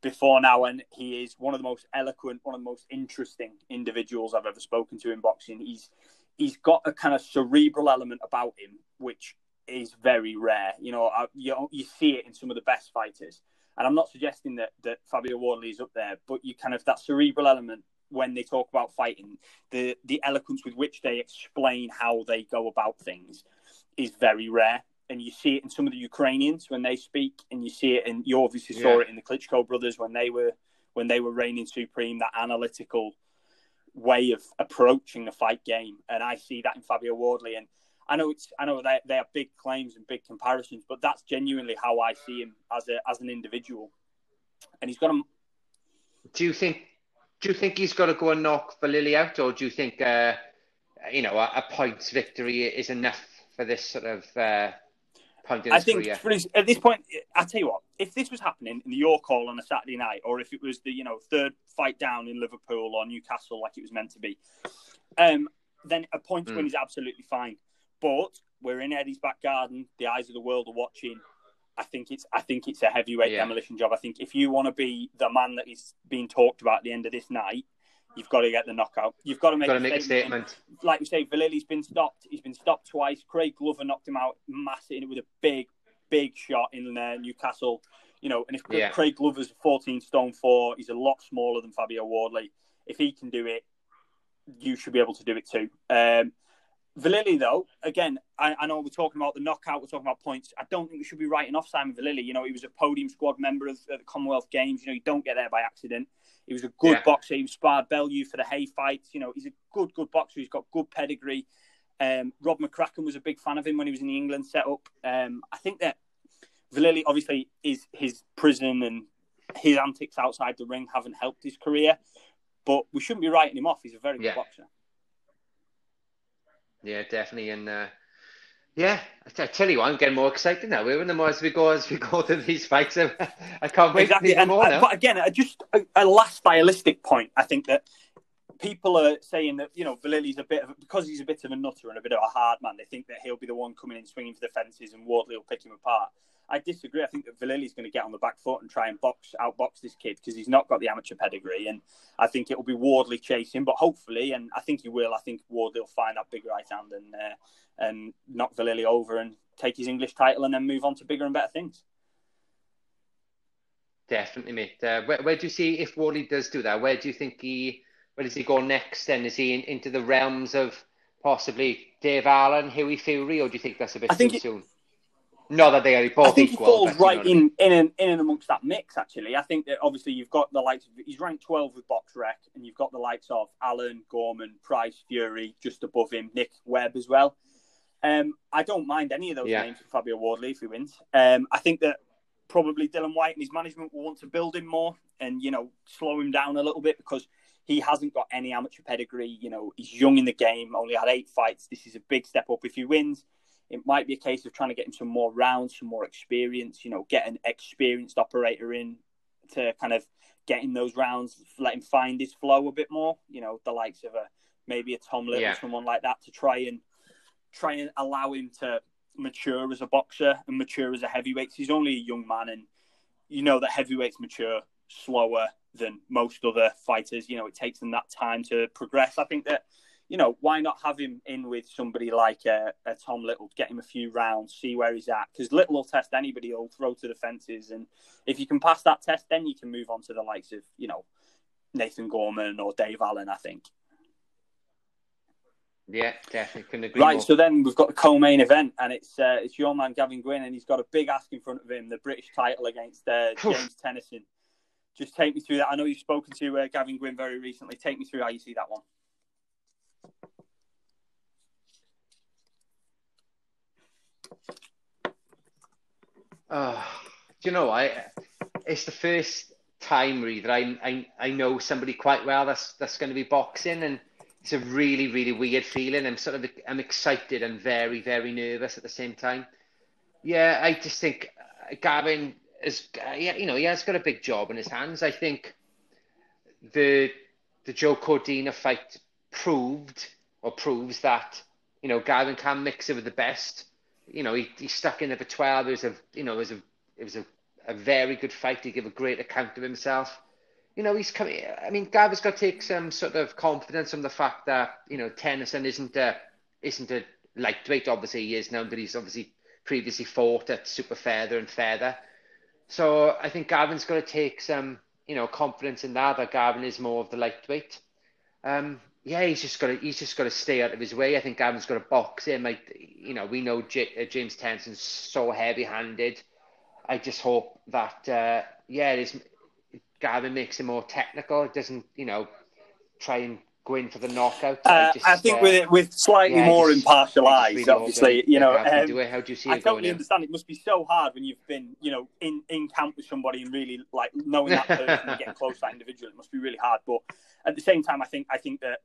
before now, and he is one of the most eloquent, one of the most interesting individuals I've ever spoken to in boxing. He's he's got a kind of cerebral element about him, which is very rare. You know, you you see it in some of the best fighters, and I'm not suggesting that that Fabio Wardley is up there, but you kind of that cerebral element when they talk about fighting, the the eloquence with which they explain how they go about things is very rare. And you see it in some of the Ukrainians when they speak, and you see it, and you obviously saw it in the Klitschko brothers when they were when they were reigning supreme. That analytical way of approaching the fight game, and I see that in Fabio Wardley. And I know it's I know they they are big claims and big comparisons, but that's genuinely how I see him as a as an individual. And he's got a. Do you think do you think he's got to go and knock Vallily out, or do you think uh, you know a, a, points victory is enough for this sort of uh, I think his, at this point, I tell you what, if this was happening in the York Hall on a Saturday night, or if it was the you know third fight down in Liverpool or Newcastle like it was meant to be, um, then a point mm. win is absolutely fine. But we're in Eddie's back garden. The eyes of the world are watching. I think it's I think it's a heavyweight yeah. demolition job. I think if you want to be the man that is being talked about at the end of this night, you've got to get the knockout. You've got to make, got to make a statement. Like you say, Vallily's been stopped. He's been stopped twice. Craig Glover knocked him out massive with a big, big shot in uh, Newcastle. You know, and if yeah. Craig Glover's 14 stone four, he's a lot smaller than Fabio Wardley. If he can do it, you should be able to do it too. Um, Vallily, though, again, I, I, know we're talking about the knockout, we're talking about points. I don't think we should be writing off Simon Vallily. You know, he was a podium squad member of, of the Commonwealth Games. You know, you don't get there by accident. He was a good yeah. boxer. He sparred Bellew for the Haye fights. You know, he's a good, good boxer. He's got good pedigree. Um, Rob McCracken was a big fan of him when he was in the England setup. Um, I think that Vallily, obviously, is his prison and his antics outside the ring haven't helped his career. But we shouldn't be writing him off. He's a very good yeah. boxer. Yeah, definitely. And uh, yeah, I, tell you what, I'm getting more excited now. Even the more as we go as we go to these fights, I can't wait exactly. and, more. Now. But again, just a, a last stylistic point. I think that people are saying that you know Vallily's a bit of because he's a bit of a nutter and a bit of a hard man. They think that he'll be the one coming in swinging for the fences and Wardley will pick him apart. I disagree. I think that Vallily's going to get on the back foot and try and box outbox this kid because he's not got the amateur pedigree, and I think it will be Wardley chasing. But hopefully, and I think he will. I think Wardley will find that big right hand and uh, and knock Vallily over and take his English title, and then move on to bigger and better things. Definitely, mate. Uh, where, where do you see if Wardley does do that? Where do you think he? Where does he go next? Then is he in, into the realms of possibly Dave Allen, Hughie Fury, or do you think that's a bit too it, soon? Not that they are both I think he falls right in, in, in, in and amongst that mix, actually. I think that obviously you've got the likes of, he's ranked 12 with BoxRec, and you've got the likes of Allen, Gorman, Price, Fury, just above him, Nick Webb as well. Um, I don't mind any of those yeah. names for Fabio Wardley if he wins. Um, I think that probably Dillian Whyte and his management will want to build him more and, you know, slow him down a little bit because he hasn't got any amateur pedigree. You know, he's young in the game, only had eight fights. This is a big step up. If he wins, it might be a case of trying to get him some more rounds, some more experience. You know, get an experienced operator in to kind of get in those rounds, let him find his flow a bit more. You know, the likes of a maybe a Tom Little, yeah. someone like that, to try and try and allow him to mature as a boxer and mature as a heavyweight. He's only a young man, and you know that heavyweights mature slower than most other fighters. You know, it takes them that time to progress. I think that you know, why not have him in with somebody like a, uh, Tom Little, get him a few rounds, see where he's at? Because Little will test anybody, he'll throw to the fences. And if you can pass that test, then you can move on to the likes of, you know, Nathan Gorman or Dave Allen, I think. Yeah, definitely couldn't agree Right, more. so then we've got the co-main event, and it's uh, it's your man Gavin Gwynn, and he's got a big ask in front of him, the British title against uh, James Tennyson. Just take me through that. I know you've spoken to uh, Gavin Gwynn very recently. Take me through how you see that one. Do you know I? It's the first time that I, I I know somebody quite well that's that's going to be boxing, and it's a really really weird feeling. I'm sort of I'm excited and very very nervous at the same time. Yeah, I just think uh, Gavin is uh, yeah you know he has got a big job in his hands. I think the the Joe Cordina fight proved or proves that you know Gavin can mix it with the best you know, he, he stuck in there for 12. It was a, you know, it was a, it was a, a very good fight. He gave a great account of himself. You know, he's coming. I mean, Gavin's got to take some sort of confidence from the fact that you know Tennyson isn't a isn't a lightweight. Obviously, he is now, but he's obviously previously fought at super feather and feather. So I think Gavin's got to take some you know confidence in that. That Gavin is more of the lightweight. Um, yeah, he's just got to he's just got to stay out of his way. I think Gavin's got to box him. Like you know, we know J- uh, James Tennyson's so heavy-handed. I just hope that uh, yeah, it is, Gavin makes him more technical. It doesn't you know try and go in for the knockout. Uh, just, I think uh, with it, with slightly yeah, more just- impartial eyes, obviously, you know. Um, do. How do you see I totally in? understand. It must be so hard when you've been, you know, in in camp with somebody and really like knowing that person and getting close to that individual. It must be really hard. But at the same time, I think I think that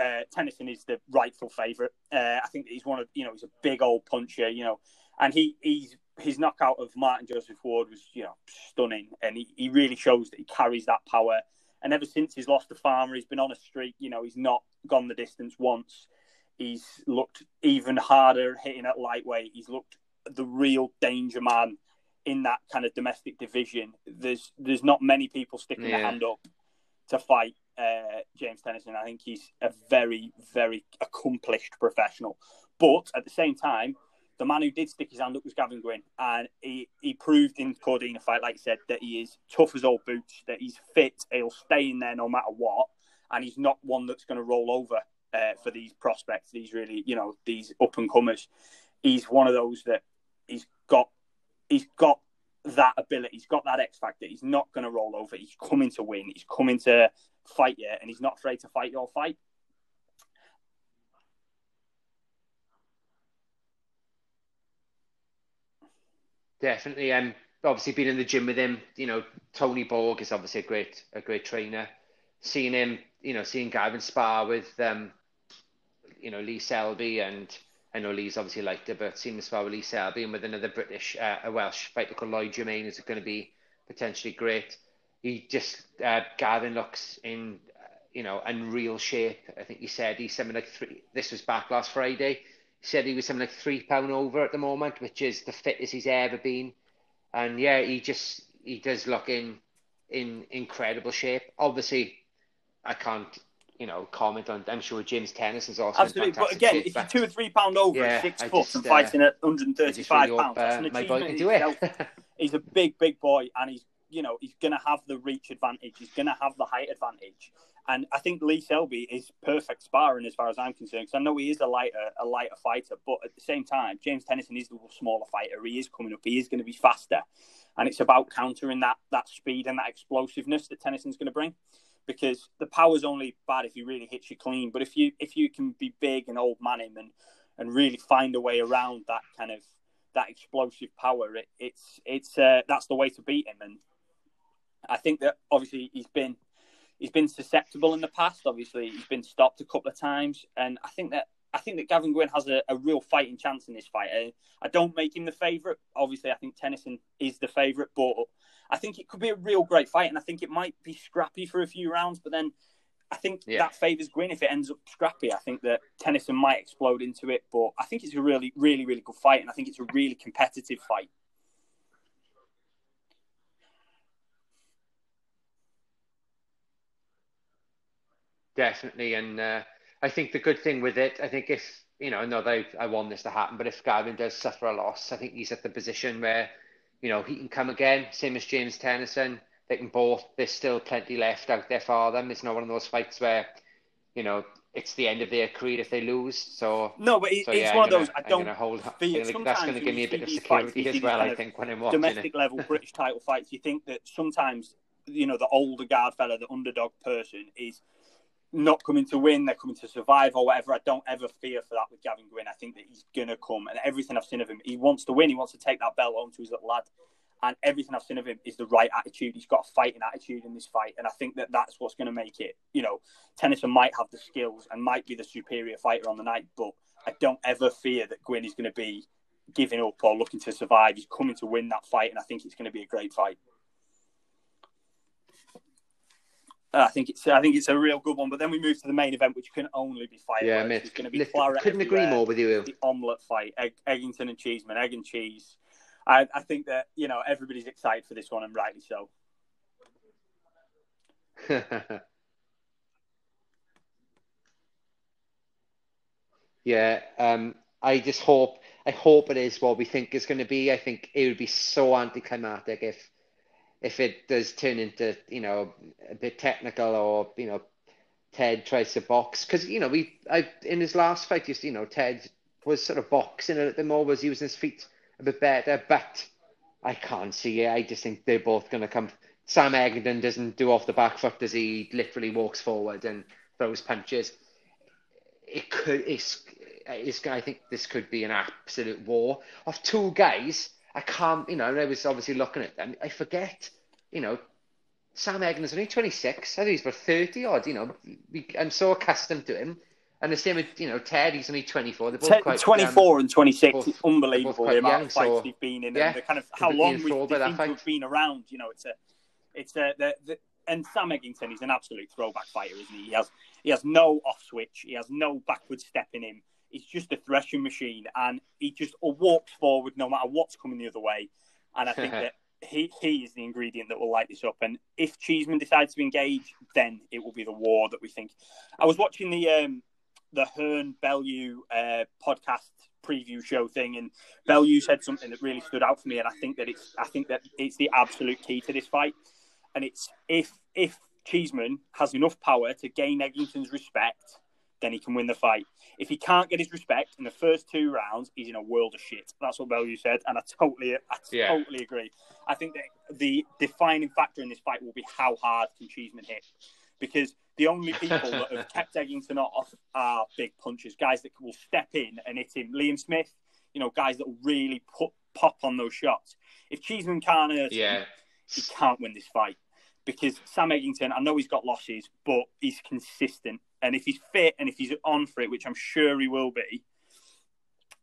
uh, Tennyson is the rightful favourite. Uh, I think he's one of you know he's a big old puncher, you know, and he he's his knockout of Martin Joseph Ward was you know stunning, and he, he really shows that he carries that power. And ever since he's lost to Farmer, he's been on a streak. You know, he's not gone the distance once. He's looked even harder hitting at lightweight. He's looked the real danger man in that kind of domestic division. There's there's not many people sticking their hand up to fight uh, James Tennyson. I think he's a very very accomplished professional. But at the same time, the man who did stick his hand up was Gavin Gwynn, and he, he proved in Cordina fight, like I said, that he is tough as old boots, that he's fit, he'll stay in there no matter what, and he's not one that's going to roll over uh, for these prospects, these really, you know, these up and comers. He's one of those that he's got, he's got that ability, he's got that X factor. He's not going to roll over. He's coming to win. He's coming to fight you, and he's not afraid to fight your fight. Definitely. Um, obviously been in the gym with him. You know, Tony Borg is obviously a great a great trainer. Seeing him, you know, seeing Gavin spar with um, you know, Lee Selby and I know Lee's obviously liked it, but with Lee Selby and with another British, uh, a Welsh fighter called Lloyd Germain is going to be potentially great. He just uh, Gavin looks in, uh, you know, unreal shape. I think he said he's something like three. This was back last Friday. He said he was something like three pound over at the moment, which is the fittest he's ever been. And yeah, he just he does look in in incredible shape. Obviously, I can't you know comment on. I'm sure James Tennyson's also Absolutely, but again, if you're two or three pound over Yeah, six I foot just, and uh, fighting at 135 really pounds, that's uh, an my boy achievement can do it. He's a big, big boy, and he's you know he's going to have the reach advantage. He's going to have the height advantage, and I think Lee Selby is perfect sparring as far as I'm concerned. Because I know he is a lighter, a lighter fighter, but at the same time, James Tennyson is the smaller fighter. He is coming up. He is going to be faster, and it's about countering that that speed and that explosiveness that Tennyson's going to bring. Because the power's only bad if he really hits you clean, but if you if you can be big and old man him and and really find a way around that kind of that explosive power, it, it's it's uh, that's the way to beat him. And I think that obviously he's been he's been susceptible in the past. Obviously, he's been stopped a couple of times, and I think that I think that Gavin Gwynn has a, a real fighting chance in this fight. I, I don't make him the favourite. Obviously, I think Tennyson is the favourite, but I think it could be a real great fight, and I think it might be scrappy for a few rounds. But then I think Yeah. that favours Gwynn if it ends up scrappy. I think that Tennyson might explode into it, but I think it's a really, really, really good fight, and I think it's a really competitive fight. Definitely, and uh, I think the good thing with it, I think if you know, I, I want this to happen, but if Gavin does suffer a loss, I think he's at the position where you know he can come again, same as James Tennyson. They can both. There's still plenty left out there for them. It's not one of those fights where you know it's the end of their career if they lose. So no, but it, so, it's yeah, one I'm of those. gonna, I don't I'm gonna hold. feel gonna, that's going to give me a bit of security as well. I think when I'm watching domestic it. level British title fights, you think that sometimes you know the older guard fella, the underdog person, is not coming to win, they're coming to survive or whatever. I don't ever fear for that with Gavin Gwynn. I think that he's gonna come, and everything I've seen of him, he wants to win. He wants to take that belt home to his little lad and everything I've seen of him is the right attitude. He's got a fighting attitude in this fight, and I think that that's what's going to make it. You know, Tennyson might have the skills and might be the superior fighter on the night, but I don't ever fear that Gwynn is going to be giving up or looking to survive. He's coming to win that fight, and I think it's going to be a great fight. I think it's I think it's a real good one. But then we move to the main event, which can only be fight. Yeah, mate. It's going to be Lift, couldn't everywhere. agree more with you. The omelette fight, Egg, Eggington and Cheeseman, egg and cheese. I, I think that you know everybody's excited for this one, and rightly so. yeah, um, I just hope I hope it is what we think it's going to be. I think it would be so anticlimactic if if it does turn into you know a bit technical or you know Ted tries to box because you know we I in his last fight just you know Ted was sort of boxing a little bit more was using his feet a bit better but I can't see it. I just think they're both going to come Sam Eggington doesn't do off the back foot does he literally walks forward and throws punches. It could it's, it's I think this could be an absolute war of two guys I can't, you know, and I was obviously looking at them. I forget, you know, Sam Eggington's only 26. I think he's about 30 odd, you know. I'm so accustomed to him. And the same with, you know, Ted, he's only 24. They're both Ted, quite, 24 um, and 26, both- it's unbelievable the amount young, of fights so- they've been in yeah, and the kind of how long we enthralled by they that seem to fight. have been around. You know, it's a, it's a, the, the, and Sam Eggington he's an absolute throwback fighter, isn't he? He has, he has no off switch, he has no backward step in him. He's just a threshing machine, and he just walks forward no matter what's coming the other way. And I think that he he is the ingredient that will light this up. And if Cheeseman decides to engage, then it will be the war that we think. I was watching the um, the Hearn Bellew uh, podcast preview show thing, and Bellew said something that really stood out for me. And I think that it's I think that it's the absolute key to this fight. And it's if if Cheeseman has enough power to gain Eggington's respect, then he can win the fight. If he can't get his respect in the first two rounds, he's in a world of shit. That's what Bellew said, and I totally, I Yeah. totally agree. I think that the defining factor in this fight will be how hard can Cheeseman hit, because the only people that have kept Eggington off are big punchers, guys that will step in and hit him. Liam Smith, you know, guys that will really put pop on those shots. If Cheeseman can't hurt him, Yeah. he can't win this fight because Sam Eggington, I know he's got losses, but he's consistent. And if he's fit and if he's on for it, which I'm sure he will be,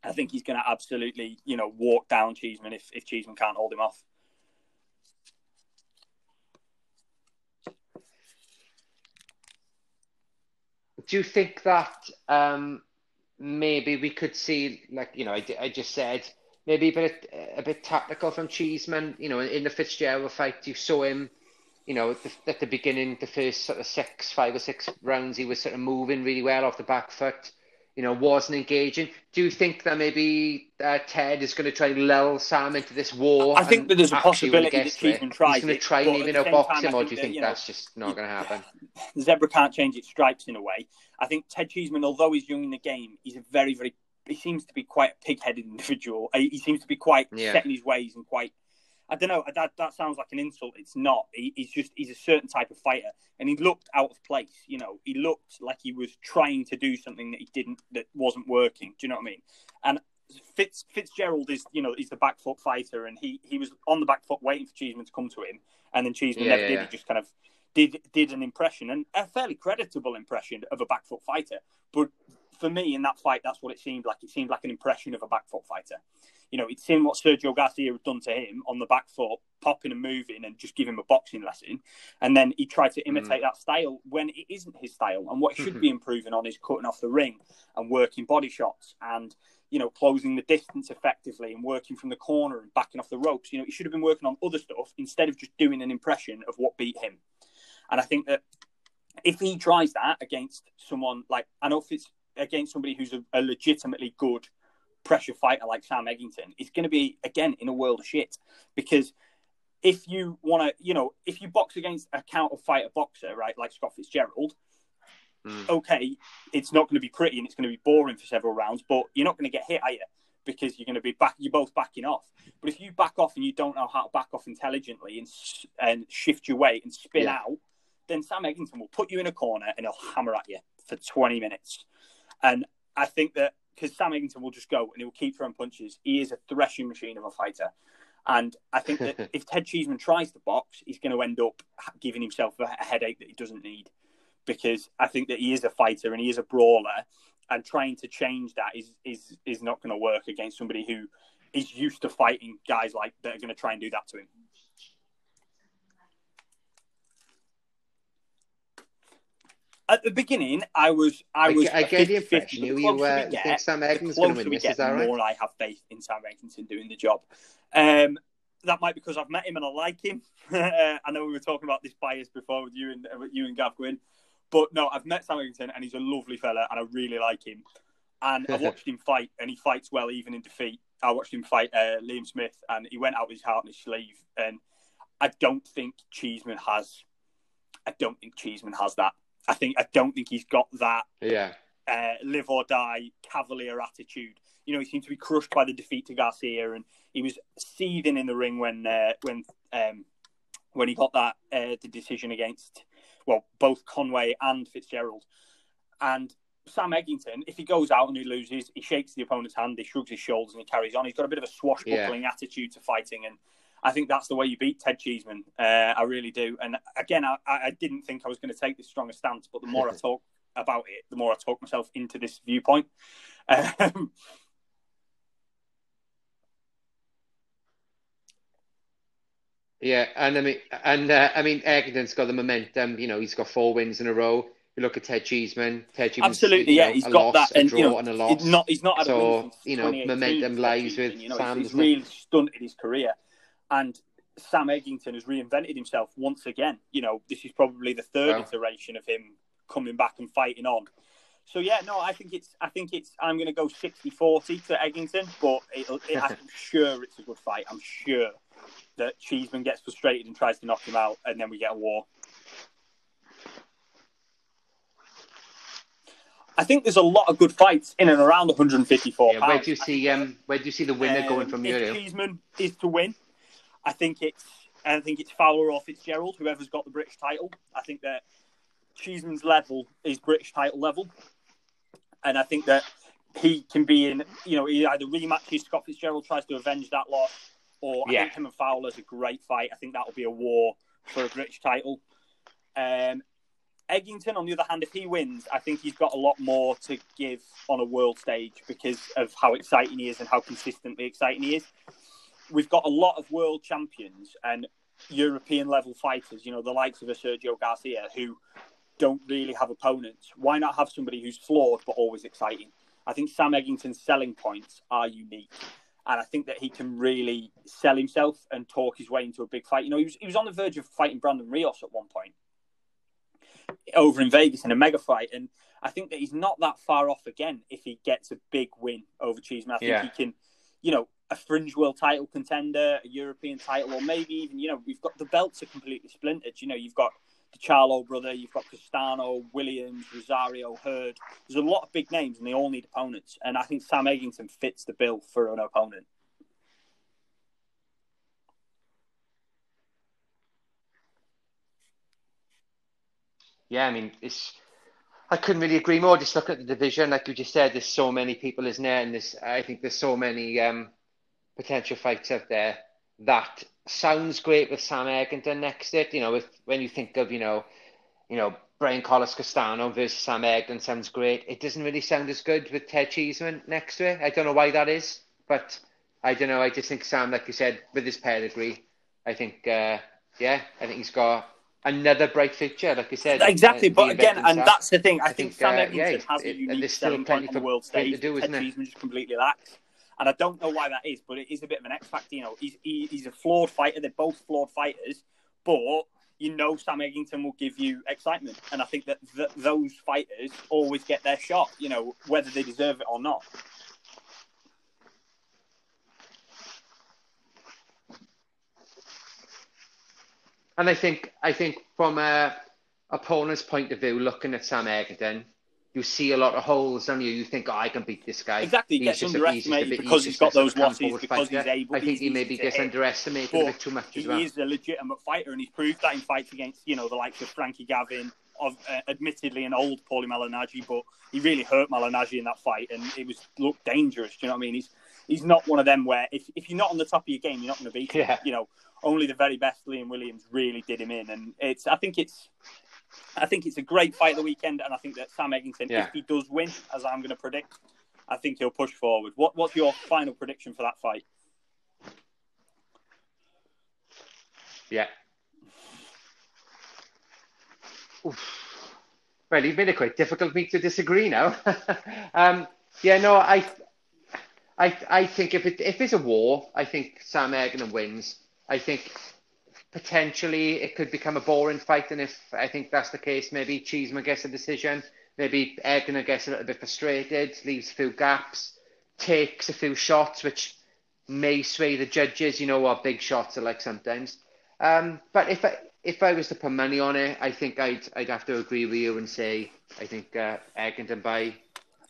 I think he's going to absolutely, you know, walk down Cheeseman if, if Cheeseman can't hold him off. Do you think that um, maybe we could see, like you know, I, I just said maybe a bit a bit tactical from Cheeseman. You know, in the Fitzgerald fight, you saw him. You know, at the, at the beginning, the first sort of six, five or six rounds, he was sort of moving really well off the back foot. You know, wasn't engaging. Do you think that maybe uh, Ted is going to try and lull Sam into this war? I think that there's a actually when he possibility that gets to it, Cheeseman tries He's going to try and even outbox him, or do you that, think you know, that's just not going to happen? The zebra can't change its stripes in a way. I think Ted Cheeseman, although he's young in the game, he's a very, very. He seems to be quite a pig-headed individual. He he seems to be quite Yeah. set in his ways and quite. I don't know. That that sounds like an insult. It's not. He, he's just he's a certain type of fighter, and he looked out of place. You know, he looked like he was trying to do something that he didn't, that wasn't working. Do you know what I mean? And Fitz Fitzgerald is, you know, he's the back foot fighter, and he he was on the back foot waiting for Cheeseman to come to him, and then Cheeseman Yeah, never yeah, did. yeah. He just kind of did did an impression, and a fairly creditable impression of a back foot fighter. But for me, in that fight, that's what it seemed like. It seemed like an impression of a back foot fighter. You know, it seemed what Sergio Garcia had done to him on the back foot, popping and moving, and just give him a boxing lesson. And then he tried to hmm. imitate that style when it isn't his style. And what he should hmm. be improving on is cutting off the ring and working body shots and you know closing the distance effectively and working from the corner and backing off the ropes. You know, he should have been working on other stuff instead of just doing an impression of what beat him. And I think that if he tries that against someone like I know if it's against somebody who's a, a legitimately good pressure fighter like Sam Eggington, it's going to be again in a world of shit because if you want to, you know, if you box against a counter fighter boxer, right, like Scott Fitzgerald, Mm. okay, it's not going to be pretty and it's going to be boring for several rounds, but you're not going to get hit, are you? Because you're going to be back. You're both backing off. But if you back off and you don't know how to back off intelligently and and shift your weight and spin Yeah. out, then Sam Eggington will put you in a corner and he'll hammer at you for 20 minutes. And I think that because Sam Eggington will just go and he'll keep throwing punches, he is a threshing machine of a fighter. And I think that if Ted Cheeseman tries to box, he's going to end up giving himself a a headache that he doesn't need. Because I think that he is a fighter and he is a brawler, and trying to change that is is is not going to work against somebody who is used to fighting guys like that are going to try and do that to him. At the beginning, I was I was I, I a get the 50-50, impression but you- the you, closer uh, think Sam the gonna closer win this, get, is that the more I have faith in Sam Eggington doing the job. Um, that might be because I've met him and I like him. I know we were talking about this bias before with you and with you and Gav Gwynn, but no, I've met Sam Eggington and he's a lovely fella and I really like him. And I've watched him fight and he fights well even in defeat. I watched him fight uh, Liam Smith and he went out with his heart on his sleeve. And I don't think Cheeseman has. I don't think Cheeseman has that. I think I don't think he's got that Yeah. uh, live or die cavalier attitude. You know, he seemed to be crushed by the defeat to Garcia, and he was seething in the ring when uh, when um, when he got that uh, the decision against well both Conway and Fitzgerald. And Sam Eggington, if he goes out and he loses, he shakes the opponent's hand, he shrugs his shoulders, and he carries on. He's got a bit of a swashbuckling attitude to fighting, and I think that's the way you beat Ted Cheeseman. Uh, I really do. And again, I, I didn't think I was going to take this stronger stance, but the more I talk about it, the more I talk myself into this viewpoint. Um, Yeah, and I mean, and uh, I mean, Eggington's got the momentum. You know, he's got four wins in a row. You look at Ted Cheeseman. Ted Cheeseman, absolutely, you yeah, know, he's a got loss, that, and a draw, you know, and a loss. he's not he's not had a So, win since you know, momentum lies with you know, Sam, He's, he's really stunted his career, and Sam Eggington has reinvented himself once again. You know, this is probably the third Wow. iteration of him coming back and fighting on. So yeah, no, I think it's I think it's I'm going to go 60-40 to Eggington, but it'll, it, I'm sure it's a good fight. I'm sure that Cheeseman gets frustrated and tries to knock him out, and then we get a war. I think there's a lot of good fights in and around 154 Yeah, where do you see um, where do you see the winner Um, going from here? Cheeseman is to win, I think it's I think it's Fowler or Fitzgerald, whoever's got the British title. I think that Cheeseman's level is British title level, and I think that he can be in. You know, he either rematches Scott Fitzgerald, tries to avenge that loss, or I think him and Fowler's a great fight. I think that will be a war for a British title. Um, Eggington, on the other hand, if he wins, I think he's got a lot more to give on a world stage because of how exciting he is and how consistently exciting he is. We've got a lot of world champions and European level fighters, you know, the likes of a Sergio Garcia, who don't really have opponents. Why not have somebody who's flawed but always exciting? I think Sam Eggington's selling points are unique. And I think that he can really sell himself and talk his way into a big fight. You know, he was, he was on the verge of fighting Brandon Rios at one point over in Vegas in a mega fight. And I think that he's not that far off again if he gets a big win over Cheeseman. I think Yeah. he can, you know, a fringe world title contender, a European title, or maybe even, you know, we've got the belts are completely splintered. You know, you've got the Charlo brother, you've got Castano, Williams, Rosario, Hurd. There's a lot of big names and they all need opponents. And I think Sam Eggington fits the bill for an opponent. Yeah, I mean, it's. I couldn't really agree more. Just look at the division, like you just said. There's so many people, isn't there? And there's, I think there's so many um, potential fights out there. That sounds great with Sam Eggington next to it. You know, if when you think of, you know, you know, Brian Carlos Castano versus Sam Eggington sounds great. It doesn't really sound as good with Ted Cheeseman next to it. I don't know why that is, but I don't know. I just think Sam, like you said, with his pedigree, I think, uh, yeah, I think he's got another bright future, like you said. Exactly, uh, but again, and that's the thing. I, I think, think, Sam uh, Eggington yeah, has a it- and unique there's still selling plenty point on the for world him to stage. do, Ted? Cheeseman just completely lacks, and I don't know why that is, but it is a bit of an X factor. You know, he's he, he's a flawed fighter. They're both flawed fighters, but you know Sam Eggington will give you excitement, and I think that th- those fighters always get their shot. You know, whether they deserve it or not. And I think I think from a opponent's point of view, looking at Sam Eggington, you see a lot of holes on you. You think, oh, I can beat this guy. Exactly, he gets underestimated a, because he's, he's got those losses, because he's able. I think he maybe gets underestimated a bit too much as well. He is a legitimate fighter, and he's proved that in fights against, you know, the likes of Frankie Gavin, of uh, admittedly an old Paulie Malignaggi, but he really hurt Malignaggi in that fight, and it was looked dangerous. Do you know what I mean? He's he's not one of them where if, if you're not on the top of your game, you're not going to beat him. Yeah. You know, only the very best Liam Williams really did him in, and it's I think it's I think it's a great fight the weekend, and I think that Sam Eggington, yeah. if he does win, as I'm going to predict, I think he'll push forward. What, what's your final prediction for that fight? Yeah. Oof. Well, you've made it quite difficult for me to disagree now. um, yeah, no, I, I, I think if it if it's a war, I think Sam Eggington wins. I think potentially it could become a boring fight. And if I think that's the case, maybe Cheeseman gets a decision. Maybe Eggner gets a little bit frustrated, leaves a few gaps, takes a few shots, which may sway the judges. You know what big shots are like sometimes. Um, but if I if I was to put money on it, I think I'd I'd have to agree with you and say I think uh, by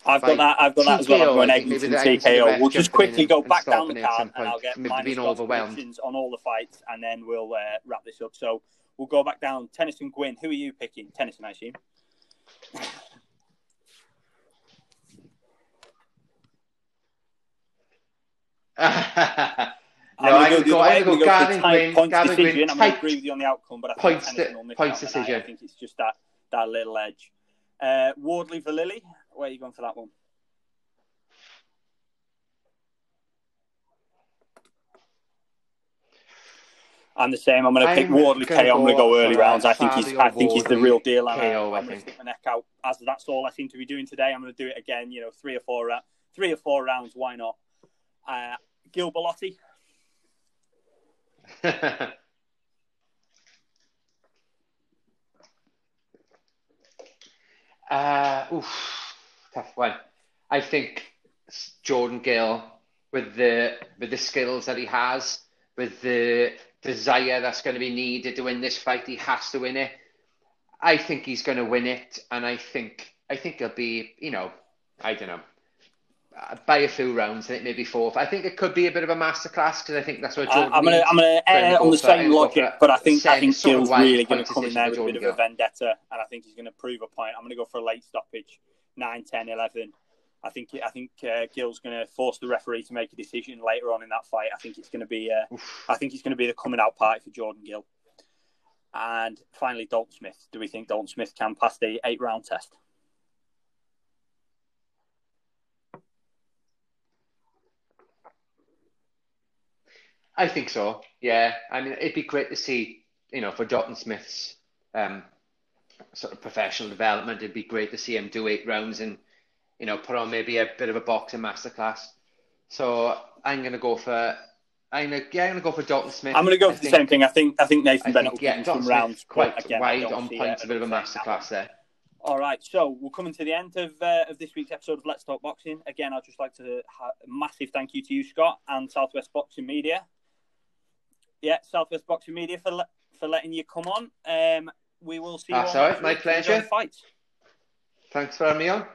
I've got that. I've got that as well. I'm going Eggington TKO. We'll just quickly go back down the card, and I'll get my predictions on all the fights, and then we'll uh, wrap this up. So we'll go back down. Tennyson Gwynn. Who are you picking? Tennyson, I assume. no, I'm going to go, I'm going to go Gavin Gwynn. Gavin decision. Gwynn, I'm going to agree with you on the outcome, but I think points, Tennyson will miss points decision. I think it's just that, that little edge. Uh, Wardley for Lily. Where are you going for that one? I'm the same. I'm going to pick Wardley KO. I'm going to go early rounds. I think he's. I think he's the real deal. And KO, I'm going to stick my neck out. As that's all I seem to be doing today. I'm going to do it again. You know, three or four, three or four rounds. Why not? Uh, Gill Bellotti. uh, oof tough one. I think Jordan Gill, with the with the skills that he has, with the desire that's going to be needed to win this fight, he has to win it. I think he's going to win it, and I think I think he'll be, you know, I don't know, uh, by a few rounds. I think maybe fourth. I think it could be a bit of a masterclass because I think that's what Jordan. Uh, I'm gonna I'm gonna err on the same logic, but I think I think Gill's really going to come in there with a bit of a vendetta, and I think he's going to prove a point. I'm going to go for a late stoppage. 9, 10, 11. I think I think uh, Gill's going to force the referee to make a decision later on in that fight. I think it's going to be uh, I think it's going to be the coming out party for Jordan Gill. And finally, Dalton Smith. Do we think Dalton Smith can pass the eight round test? I think so. Yeah, I mean, it'd be great to see, you know, for Dalton Smith's um, sort of professional development. It'd be great to see him do eight rounds and you know put on maybe a bit of a boxing masterclass. So I'm gonna go for. I'm gonna, yeah, I'm gonna go for Dalton Smith. I'm gonna go for I the same thing. I think I think Nathan I Bennett will yeah, some rounds quite again, wide on points, a bit of a masterclass there. All right, so we're coming to the end of uh, of this week's episode of Let's Talk Boxing. Again, I'd just like to have a massive thank you to you, Scott, and Southwest Boxing Media. Yeah, Southwest Boxing Media for le- for letting you come on. Um, we will see. That's all right. My pleasure. Fights. Thanks for having me on.